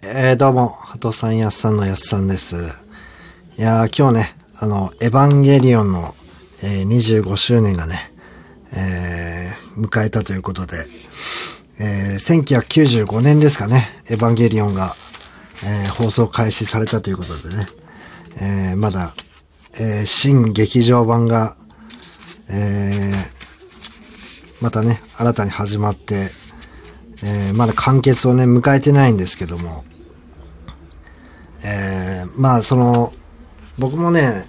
えー、どうも、ハトさんやっさんのやっさんです。いやー、今日ね、あの、エヴァンゲリオンの、えー25周年がね、えー迎えたということで、えー1995年ですかね、エヴァンゲリオンが、えー放送開始されたということでね、えーまだ、えー新劇場版が、えーまたね、新たに始まって、えーまだ完結をね、迎えてないんですけども、えーまあその、僕もね、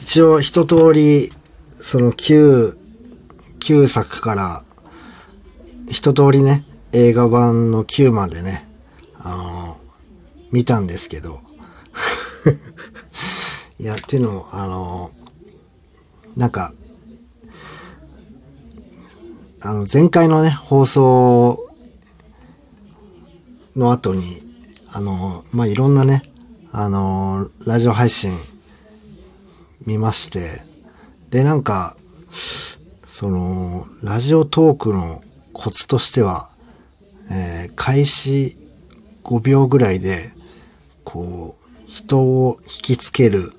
一応一通り、その旧、旧作から、一通りね、映画版の9までね、あの見たんですけど、いや、っていうのも、あのなんか、あの、前回のね、放送の後に、あの、まあ、いろんなね、あの、ラジオ配信見まして、で、なんか、その、ラジオトークのコツとしては、えー開始5秒ぐらいで、こう、人を引きつける、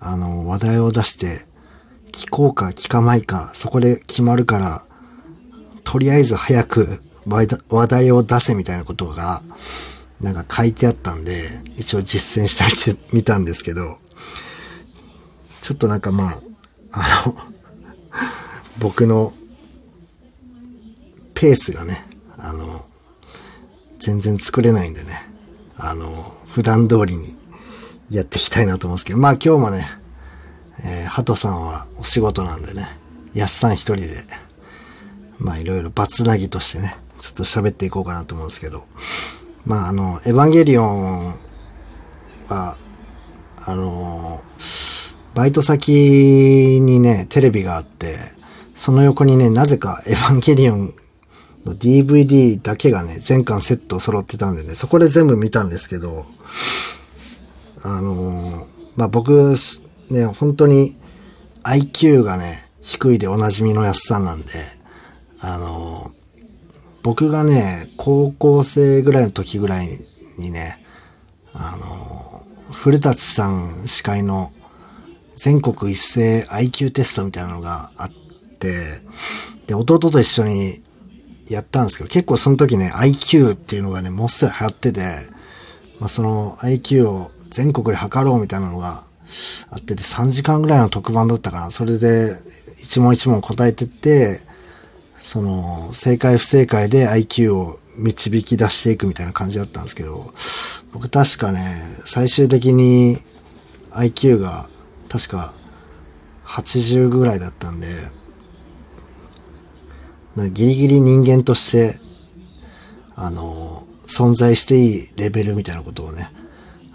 あの、話題を出して、聞こうか聞かないか、そこで決まるから、とりあえず早く話題を出せみたいなことが、なんか書いてあったんで、一応実践したりしてみたんですけど、ちょっとなんかまあ、あの、僕のペースがね、あの、全然作れないんでね、あの、普段通りにやっていきたいなと思うんですけど、まあ今日もね、えー、ハトさんはお仕事なんでね、やっさん一人で、まあいろいろバツナギとしてね、ちょっと喋っていこうかなと思うんですけど、まああの、エヴァンゲリオンは、あの、バイト先にね、テレビがあって、その横にね、なぜかエヴァンゲリオンの DVD だけがね、全巻セット揃ってたんでね、そこで全部見たんですけど、あのまあ、僕、ね、本当に IQ がね、低いでおなじみのやすさんなんで、あの僕がね、高校生ぐらいの時ぐらいにね、あの古舘さん司会の全国一斉 IQ テストみたいなのがあって、で、弟と一緒にやったんですけど、結構その時ね、IQ っていうのがね、もっすごい流行ってて、まあ、その IQ を全国で測ろうみたいなのがあってて、3時間ぐらいの特番だったかな。それで、一問一問答えてって、その、正解不正解で IQ を導き出していくみたいな感じだったんですけど、僕確かね、最終的に IQ が確か80ぐらいだったんで、ギリギリ人間として、あの、存在していいレベルみたいなことをね、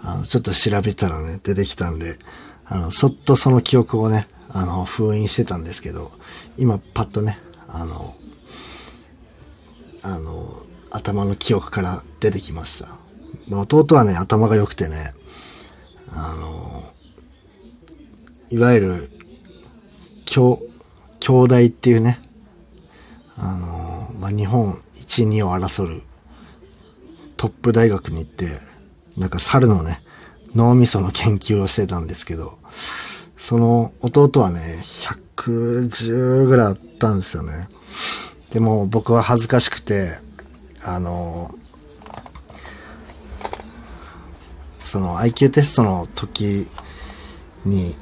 あの、ちょっと調べたらね、出てきたんで、あの、そっとその記憶をね、あの、封印してたんですけど、今パッとね、あの、あの、頭の記憶から出てきました。まあ、弟はね、頭が良くてね、あの、いわゆる、兄、兄弟っていうね、あの、まあ、日本1、2を争うトップ大学に行って、なんか猿のね、脳みその研究をしてたんですけど、その弟はね、110ぐらいあったんですよね。でも僕は恥ずかしくて、あの、その IQ テストの時に、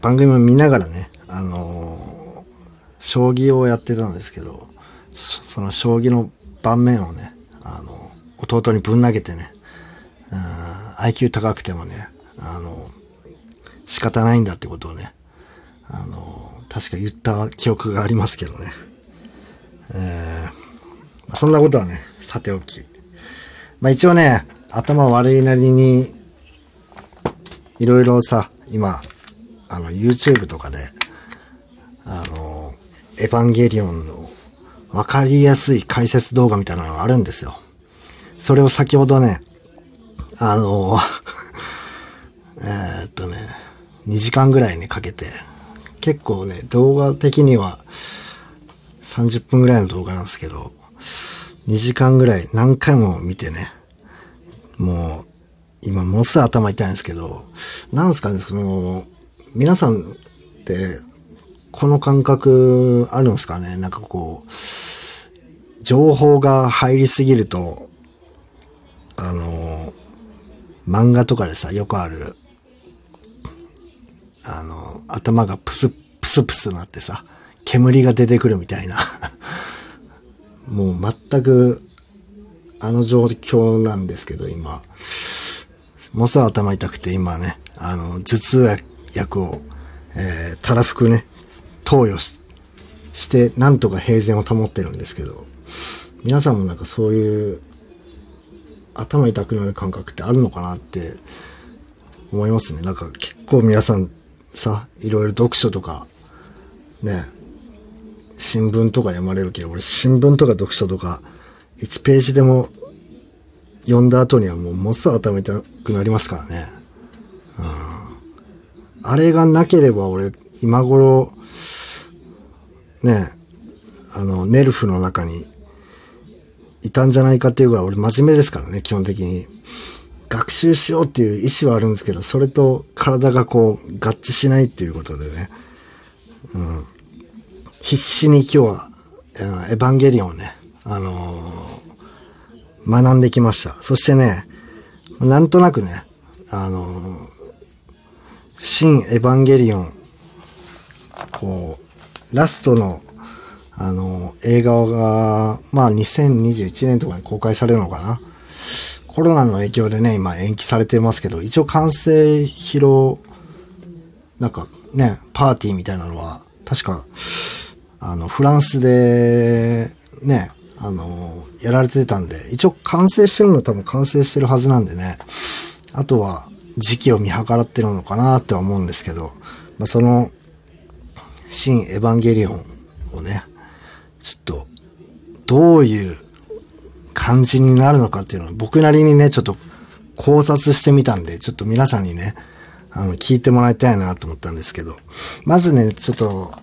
番組を見ながらね、あの、将棋をやってたんですけど、その将棋の盤面をね、あの、弟にぶん投げてね、うん IQ 高くてもね、あの、仕方ないんだってことをね、あの、確か言った記憶がありますけどね。えーそんなことはね、さておき。まあ一応ね、頭悪いなりに、いろいろさ、今、あの、YouTube とかで、あの、エヴァンゲリオンのわかりやすい解説動画みたいなのがあるんですよ。それを先ほどね、あの、えっとね、2時間ぐらいね、かけて、結構ね、動画的には30分ぐらいの動画なんですけど、2時間ぐらい何回も見てね、もう、今ものすごい頭痛いんですけど、なんすかね、その、皆さんって、この感覚あるんですかね？なんかこう、情報が入りすぎると、あの、漫画とかでさ、よくある、あの、頭がプス、プスプスなってさ、煙が出てくるみたいな。もう全く、あの状況なんですけど、今。ものすごい頭痛くて、今ね、あの、頭痛薬を、えー、たらふくね、投与しして、なんとか平然を保ってるんですけど、皆さんもなんかそういう、頭痛くなる感覚ってあるのかなって思いますね。なんか結構皆さんさ、いろいろ読書とか、ね、新聞とか読まれるけど、俺新聞とか読書とか、1ページでも読んだ後にはもうもっそ頭痛くなりますからね。うん。あれがなければ俺、今頃、ね、あの、ネルフの中にいたんじゃないかっていうぐらい俺真面目ですからね、基本的に。学習しようっていう意思はあるんですけど、それと体がこう合致しないっていうことでね。うん。必死に今日は、エヴァンゲリオンをね、あのー、学んできました。そしてね、なんとなくね、あのー、新エヴァンゲリオン、こう、ラストの、あのー、映画が、まあ2021年とかに公開されるのかな。コロナの影響でね、今延期されてますけど、一応完成披露、なんかね、パーティーみたいなのは、確か、あの、フランスで、ね、あの、やられてたんで、一応完成してるのは多分完成してるはずなんでね、あとは時期を見計らってるのかなっては思うんですけど、まあ、その、新エヴァンゲリオンをね、ちょっと、どういう感じになるのかっていうのを僕なりにね、ちょっと考察してみたんで、ちょっと皆さんにね、あの、聞いてもらいたいなと思ったんですけど、まずね、ちょっと、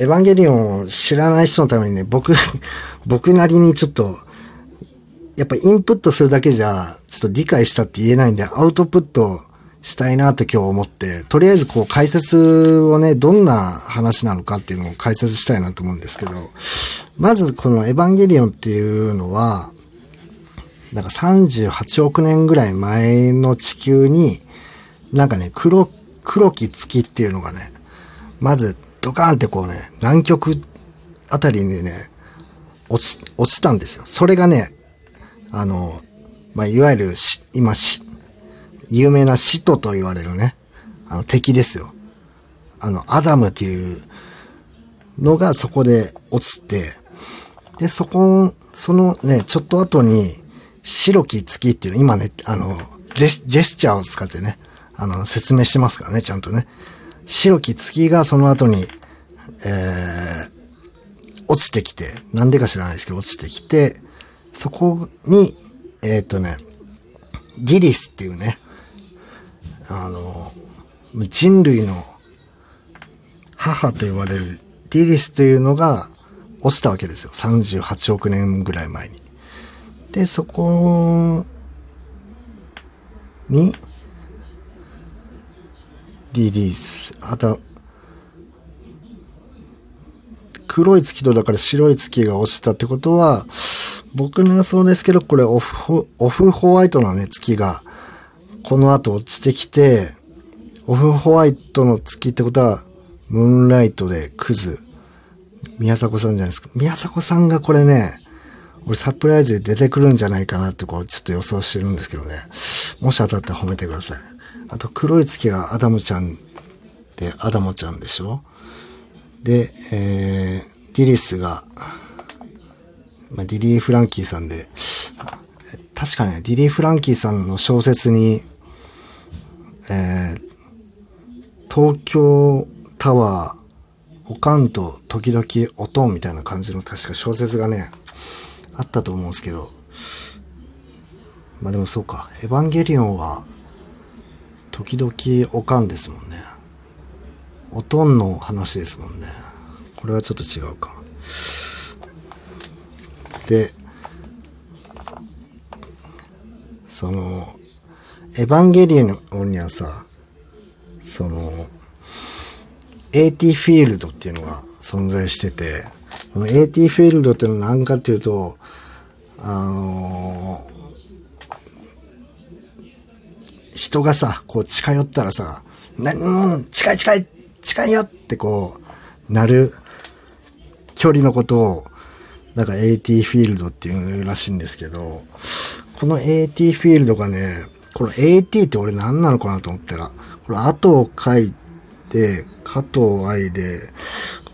エヴァンゲリオンを知らない人のためにね、僕、僕なりにちょっと、やっぱインプットするだけじゃ、ちょっと理解したって言えないんで、アウトプットしたいなと今日思って、とりあえずこう解説をね、どんな話なのかっていうのを解説したいなと思うんですけど、まずこのエヴァンゲリオンっていうのは、なんか38億年ぐらい前の地球に、なんかね、黒、黒き月っていうのがね、まずドカーンってこうね、南極あたりにね、落ち、落ちたんですよ。それがね、あの、まあ、いわゆるし、今し、有名な使徒と言われるね、あの敵ですよ。あの、アダムっていうのがそこで落ちて、で、そこ、そのね、ちょっと後に、白き月っていうの、今ね、あの、ジェスジェスチャーを使ってね、あの、説明してますからね、ちゃんとね。白き月がその後に、えー、落ちてきて、なんでか知らないですけど、落ちてきて、そこに、えっ、ー、とね、ギリスっていうね、あの、人類の母と言われるディリスというのが落ちたわけですよ。38億年ぐらい前に。で、そこに、ディリス、あと、黒い月とだから白い月が落ちたってことは、僕の予想ですけど、これオフ、オフホワイトのね、月が、この後落ちてきて、オフホワイトの月ってことは、ムーンライトでクズ。宮迫さんじゃないですか。宮迫さんがこれね、俺サプライズで出てくるんじゃないかなってこうちょっと予想してるんですけどね。もし当たったら褒めてください。あと黒い月がアダムちゃんでアダモちゃんでしょで、えー、ディリスが、まあ、ディリー・フランキーさんで、確かね、ディリー・フランキーさんの小説に、えー、東京タワー、おかんと時々おとんみたいな感じの確か小説がね、あったと思うんですけど、まあでもそうか、エヴァンゲリオンは、時々おかんですもんね。おとんの話ですもんね。これはちょっと違うか。で、その、エヴァンゲリオンにはさ、その、AT フィールドっていうのが存在してて、この AT フィールドってのは何かっていうと、あの人がさ、こう近寄ったらさ、な、うん、近い近い近いよってこう、なる距離のことを、だか AT フィールドっていうらしいんですけど、この AT フィールドがね、この AT って俺何なのかなと思ったら、これ後を書いて、加藤愛で、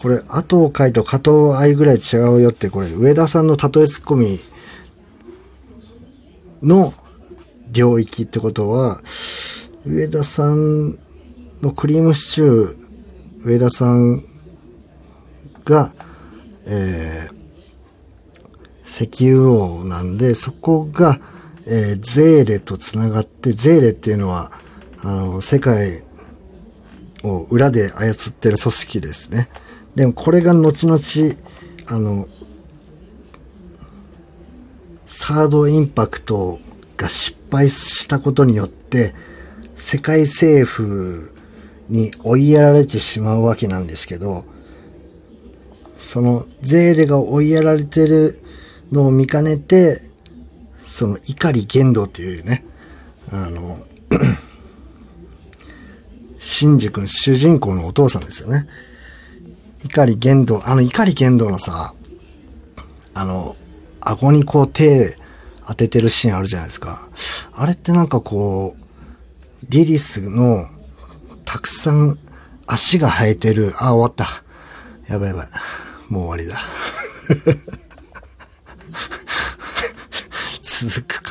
これ後を書いと加藤愛ぐらい違うよって、これ上田さんの例えツッコミの領域ってことは、上田さんのクリームシチュー、上田さんが、えー、石油王なんで、そこが、えー、ゼーレと繋がって、ゼーレっていうのは、あの、世界を裏で操ってる組織ですね。でもこれが後々、あの、サードインパクトが失敗したことによって、世界政府に追いやられてしまうわけなんですけど、そのゼーレが追いやられてるのを見かねて、その怒り言動っていうね、あの、シンジ君主人公のお父さんですよね。怒り言動、あの怒り言動のさ、あの、顎にこう手当ててるシーンあるじゃないですか。あれってなんかこう、リリスのたくさん足が生えてる、あ、終わった。やばいやばい。もう終わりだ。続くか。